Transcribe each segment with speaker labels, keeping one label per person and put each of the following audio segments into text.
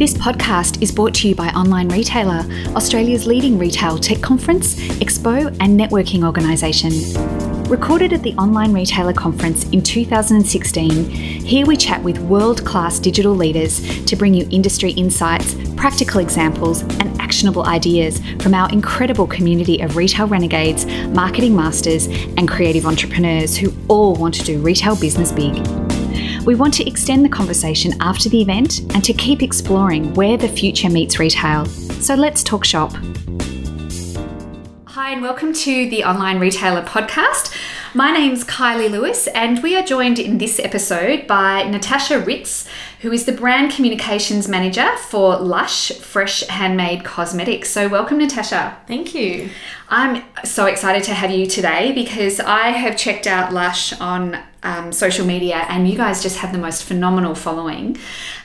Speaker 1: This podcast is brought to you by Online Retailer, Australia's leading retail tech conference, expo, and networking organisation. Recorded at the Online Retailer Conference in 2016, here we chat with world class digital leaders to bring you industry insights, practical examples, and actionable ideas from our incredible community of retail renegades, marketing masters, and creative entrepreneurs who all want to do retail business big. We want to extend the conversation after the event and to keep exploring where the future meets retail. So let's talk shop. Hi, and welcome to the Online Retailer Podcast. My name's Kylie Lewis, and we are joined in this episode by Natasha Ritz, who is the Brand Communications Manager for Lush Fresh Handmade Cosmetics. So, welcome, Natasha.
Speaker 2: Thank you.
Speaker 1: I'm so excited to have you today because I have checked out Lush on um, social media and you guys just have the most phenomenal following.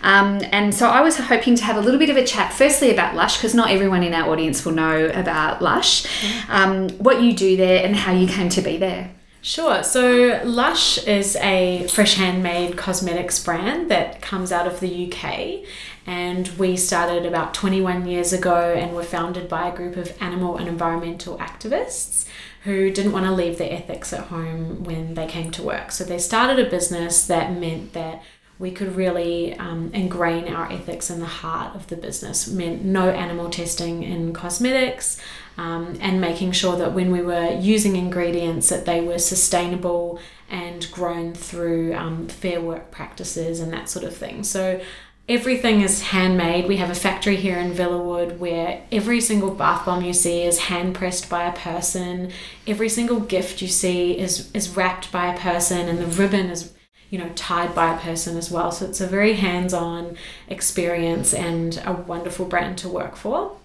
Speaker 1: Um, and so I was hoping to have a little bit of a chat, firstly about Lush, because not everyone in our audience will know about Lush, um, what you do there and how you came to be there.
Speaker 2: Sure. So Lush is a fresh handmade cosmetics brand that comes out of the UK. And we started about 21 years ago and were founded by a group of animal and environmental activists who didn't want to leave their ethics at home when they came to work. So they started a business that meant that we could really um, ingrain our ethics in the heart of the business. It meant no animal testing in cosmetics, um, and making sure that when we were using ingredients that they were sustainable and grown through um, fair work practices and that sort of thing. So everything is handmade. We have a factory here in Villawood where every single bath bomb you see is hand pressed by a person. Every single gift you see is is wrapped by a person, and the ribbon is you know tied by a person as well. So it's a very hands-on experience and a wonderful brand to work for.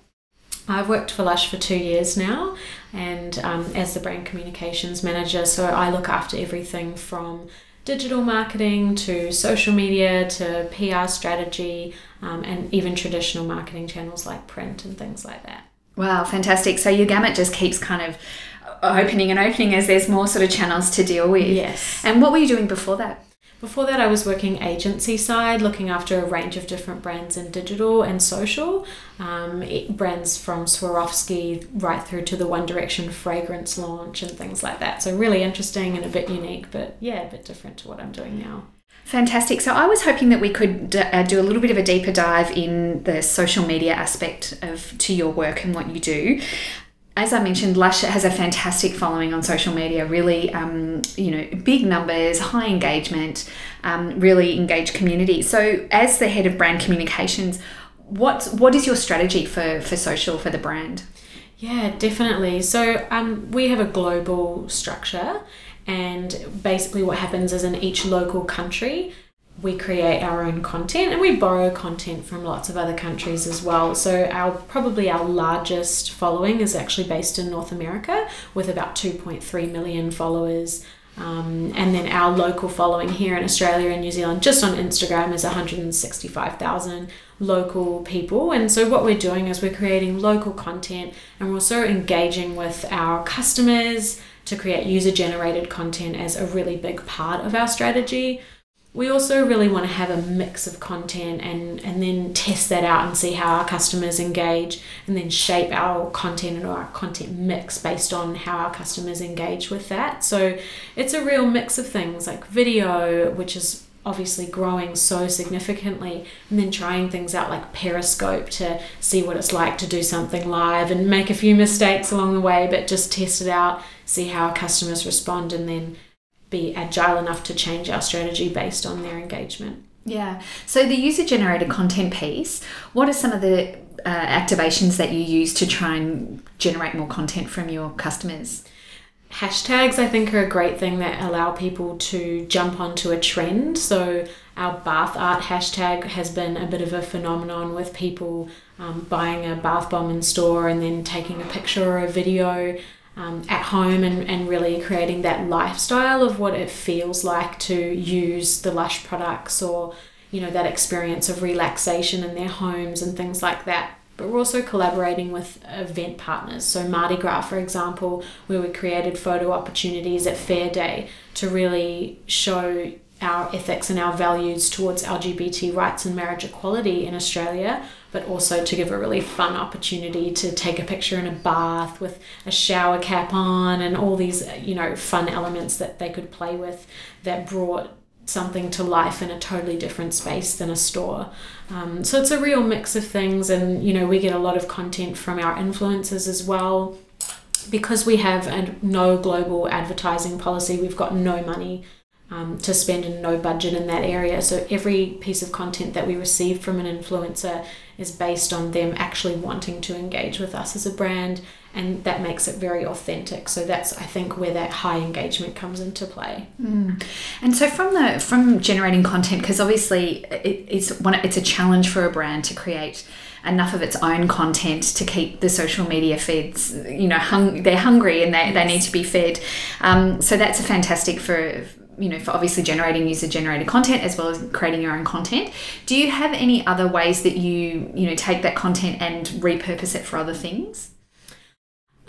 Speaker 2: I've worked for Lush for two years now, and um, as the brand communications manager, so I look after everything from digital marketing to social media to PR strategy um, and even traditional marketing channels like print and things like that.
Speaker 1: Wow, fantastic. So your gamut just keeps kind of opening and opening as there's more sort of channels to deal with.
Speaker 2: Yes.
Speaker 1: And what were you doing before that?
Speaker 2: Before that, I was working agency side, looking after a range of different brands in digital and social. Um, brands from Swarovski right through to the One Direction fragrance launch and things like that. So, really interesting and a bit unique, but yeah, a bit different to what I'm doing now.
Speaker 1: Fantastic. So I was hoping that we could uh, do a little bit of a deeper dive in the social media aspect of to your work and what you do as I mentioned, Lush has a fantastic following on social media. Really, um, you know, big numbers, high engagement, um, really engaged community. So, as the head of brand communications, what what is your strategy for for social for the brand?
Speaker 2: Yeah, definitely. So, um, we have a global structure, and basically, what happens is in each local country, we create our own content and we borrow content from lots of other countries as well. So our probably our largest following is actually based in North America with about 2.3 million followers. Um, and then our local following here in Australia and New Zealand, just on Instagram, is 165,000 local people. And so, what we're doing is we're creating local content and we're also engaging with our customers to create user generated content as a really big part of our strategy we also really want to have a mix of content and, and then test that out and see how our customers engage and then shape our content and our content mix based on how our customers engage with that. So it's a real mix of things like video, which is obviously growing so significantly, and then trying things out like Periscope to see what it's like to do something live and make a few mistakes along the way, but just test it out, see how our customers respond, and then be agile enough to change our strategy based on their engagement.
Speaker 1: Yeah. So the user generated content piece, what are some of the uh, activations that you use to try and generate more content from your customers?
Speaker 2: Hashtags, I think, are a great thing that allow people to jump onto a trend. So, our bath art hashtag has been a bit of a phenomenon with people um, buying a bath bomb in store and then taking a picture or a video um, at home and, and really creating that lifestyle of what it feels like to use the Lush products or, you know, that experience of relaxation in their homes and things like that. But we're also collaborating with event partners. So, Mardi Gras, for example, where we created photo opportunities at Fair Day to really show our ethics and our values towards LGBT rights and marriage equality in Australia, but also to give a really fun opportunity to take a picture in a bath with a shower cap on and all these, you know, fun elements that they could play with that brought something to life in a totally different space than a store. Um, so it's a real mix of things, and you know, we get a lot of content from our influencers as well. Because we have a no global advertising policy, we've got no money um, to spend and no budget in that area. So every piece of content that we receive from an influencer is based on them actually wanting to engage with us as a brand, and that makes it very authentic. So that's I think where that high engagement comes into play.
Speaker 1: Mm. And so from the from generating content, because obviously it, it's one it's a challenge for a brand to create enough of its own content to keep the social media feeds you know hung, they're hungry and they, yes. they need to be fed um, so that's a fantastic for you know, for obviously generating user generated content as well as creating your own content. Do you have any other ways that you, you know, take that content and repurpose it for other things?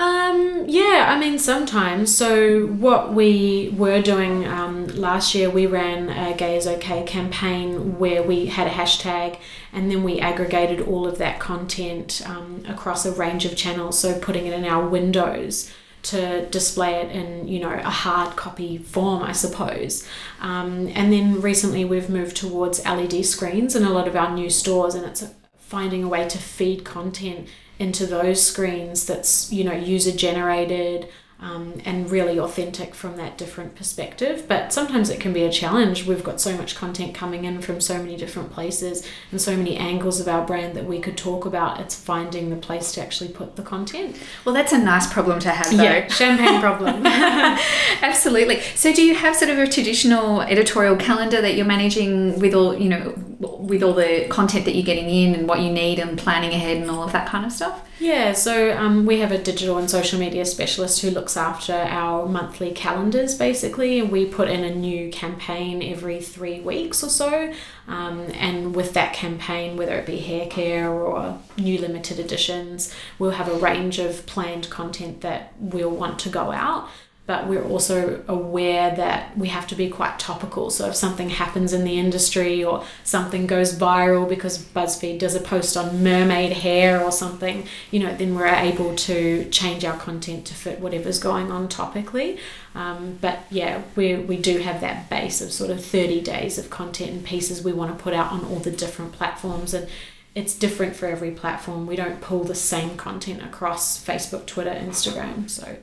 Speaker 2: Um, yeah, I mean, sometimes. So, what we were doing um, last year, we ran a Gay is OK campaign where we had a hashtag and then we aggregated all of that content um, across a range of channels. So, putting it in our windows to display it in you know a hard copy form i suppose. Um, and then recently we've moved towards LED screens in a lot of our new stores and it's finding a way to feed content into those screens that's you know user generated um, and really authentic from that different perspective. But sometimes it can be a challenge. We've got so much content coming in from so many different places and so many angles of our brand that we could talk about. It's finding the place to actually put the content.
Speaker 1: Well, that's a nice problem to have, though.
Speaker 2: Yeah, champagne problem.
Speaker 1: Absolutely. So, do you have sort of a traditional editorial calendar that you're managing with all, you know, with all the content that you're getting in and what you need and planning ahead and all of that kind of stuff?
Speaker 2: Yeah, so um, we have a digital and social media specialist who looks after our monthly calendars basically, and we put in a new campaign every three weeks or so. Um, and with that campaign, whether it be hair care or new limited editions, we'll have a range of planned content that we'll want to go out but we're also aware that we have to be quite topical. So if something happens in the industry or something goes viral because BuzzFeed does a post on mermaid hair or something, you know, then we're able to change our content to fit whatever's going on topically. Um, but yeah, we, we do have that base of sort of 30 days of content and pieces we want to put out on all the different platforms. And it's different for every platform. We don't pull the same content across Facebook, Twitter, Instagram. So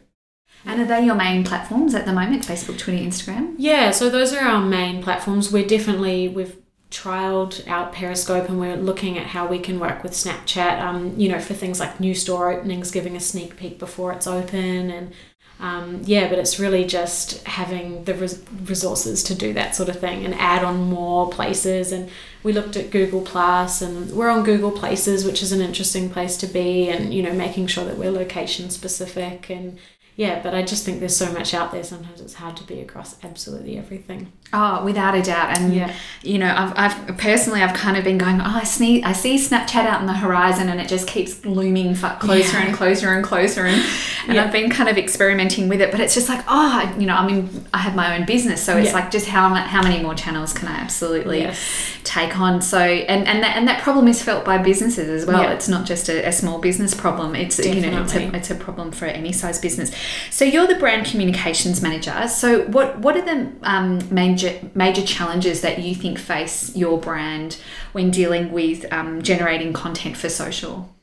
Speaker 1: and are they your main platforms at the moment? Facebook, Twitter, Instagram?
Speaker 2: Yeah, so those are our main platforms. We're definitely we've trialed out Periscope and we're looking at how we can work with Snapchat. Um, you know, for things like new store openings, giving a sneak peek before it's open, and um, yeah, but it's really just having the res- resources to do that sort of thing and add on more places. And we looked at Google Plus, and we're on Google Places, which is an interesting place to be, and you know, making sure that we're location specific and yeah, but I just think there's so much out there. Sometimes it's hard to be across absolutely everything.
Speaker 1: Oh, without a doubt. And yeah. you know, I've, I've personally I've kind of been going, oh, I see I see Snapchat out on the horizon, and it just keeps looming closer yeah. and closer and closer, and, and yeah. I've been kind of experimenting with it. But it's just like, oh, you know, I mean, I have my own business, so it's like just how how many more channels can I absolutely yes. take on? So and and that and that problem is felt by businesses as well. It's not just a, a, small business problem. It's Definitely. you know, it's a it's a problem for any size business. So you're the brand communications manager. So what what are the um, major major challenges that you think face your brand when dealing with um, generating content for social?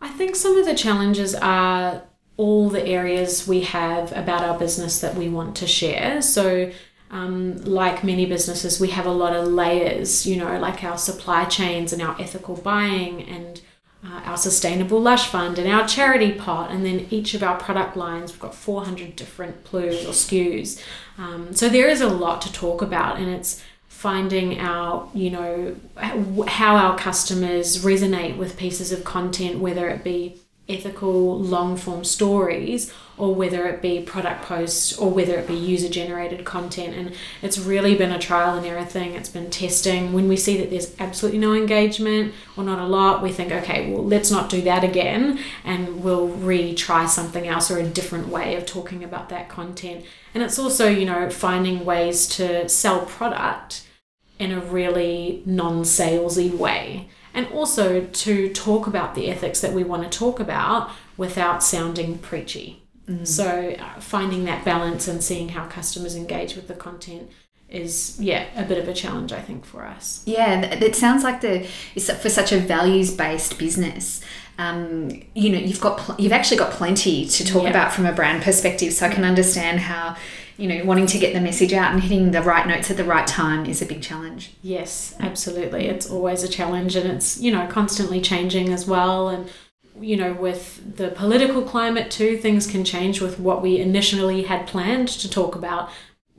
Speaker 2: I think some of the challenges are all the areas we have about our business that we want to share. So um, like many businesses, we have a lot of layers, you know, like our supply chains and our ethical buying and uh, our sustainable lush fund and our charity pot and then each of our product lines we've got 400 different PLUs or SKUs um, so there is a lot to talk about and it's finding out you know how our customers resonate with pieces of content whether it be ethical long form stories or whether it be product posts or whether it be user generated content. And it's really been a trial and error thing. It's been testing. When we see that there's absolutely no engagement or not a lot we think okay well let's not do that again and we'll retry something else or a different way of talking about that content. And it's also you know finding ways to sell product in a really non-salesy way and also to talk about the ethics that we want to talk about without sounding preachy Mm. So uh, finding that balance and seeing how customers engage with the content is yeah a bit of a challenge I think for us.
Speaker 1: Yeah, it sounds like the for such a values based business. Um, you know, you've got pl- you've actually got plenty to talk yeah. about from a brand perspective. So I can understand how you know wanting to get the message out and hitting the right notes at the right time is a big challenge.
Speaker 2: Yes, absolutely. It's always a challenge, and it's you know constantly changing as well and you know, with the political climate too, things can change with what we initially had planned to talk about,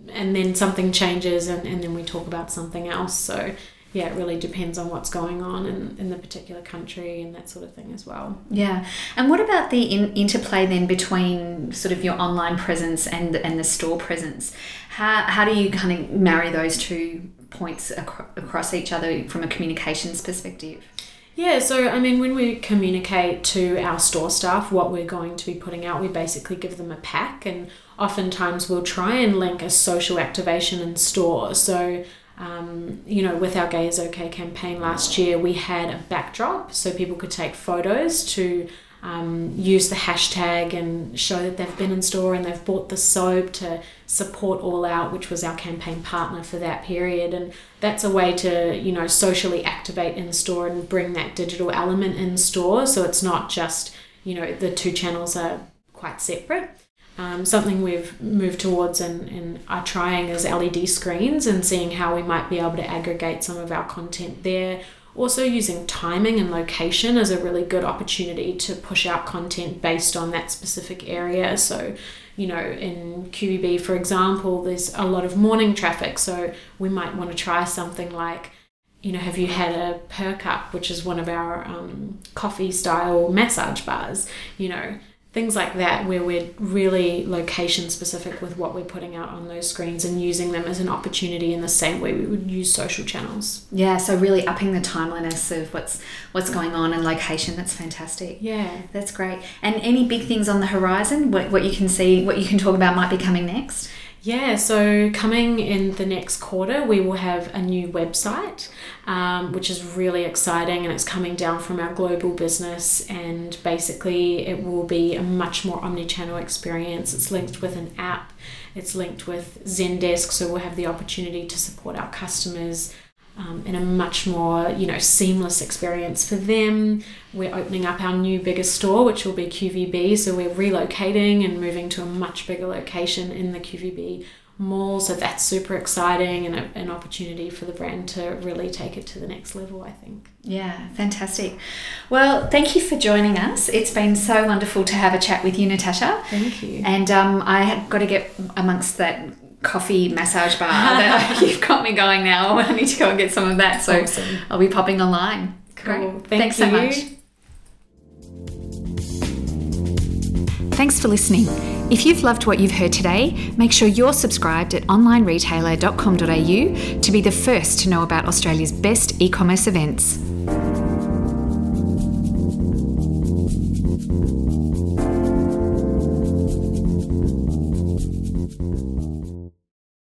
Speaker 2: and then something changes, and, and then we talk about something else. So, yeah, it really depends on what's going on in, in the particular country and that sort of thing as well.
Speaker 1: Yeah. And what about the in, interplay then between sort of your online presence and, and the store presence? How, how do you kind of marry those two points ac- across each other from a communications perspective?
Speaker 2: Yeah, so I mean, when we communicate to our store staff what we're going to be putting out, we basically give them a pack, and oftentimes we'll try and link a social activation in store. So, um, you know, with our Gay is OK campaign last year, we had a backdrop so people could take photos to um, use the hashtag and show that they've been in store and they've bought the soap to support All Out, which was our campaign partner for that period. And that's a way to, you know, socially activate in store and bring that digital element in store. So it's not just, you know, the two channels are quite separate. Um, something we've moved towards and, and are trying is LED screens and seeing how we might be able to aggregate some of our content there also, using timing and location as a really good opportunity to push out content based on that specific area. So, you know, in QVB, for example, there's a lot of morning traffic. So, we might want to try something like, you know, have you had a Percup, which is one of our um, coffee style massage bars? You know, things like that where we're really location specific with what we're putting out on those screens and using them as an opportunity in the same way we would use social channels.
Speaker 1: Yeah so really upping the timeliness of what's what's going on and location that's fantastic.
Speaker 2: Yeah.
Speaker 1: That's great. And any big things on the horizon? What, what you can see what you can talk about might be coming next
Speaker 2: yeah, so coming in the next quarter, we will have a new website, um, which is really exciting, and it's coming down from our global business. And basically, it will be a much more omni-channel experience. It's linked with an app, it's linked with Zendesk, so we'll have the opportunity to support our customers um, in a much more you know seamless experience for them. We're opening up our new biggest store, which will be QVB. So we're relocating and moving to a much bigger location in the QVB mall. So that's super exciting and a, an opportunity for the brand to really take it to the next level. I think.
Speaker 1: Yeah, fantastic. Well, thank you for joining us. It's been so wonderful to have a chat with you, Natasha.
Speaker 2: Thank you.
Speaker 1: And um, I have got to get amongst that coffee massage bar that you've got me going now. I need to go and get some of that. So awesome. I'll be popping online.
Speaker 2: Cool. Thank Thanks you. so much.
Speaker 1: Thanks for listening. If you've loved what you've heard today, make sure you're subscribed at onlineretailer.com.au to be the first to know about Australia's best e commerce events.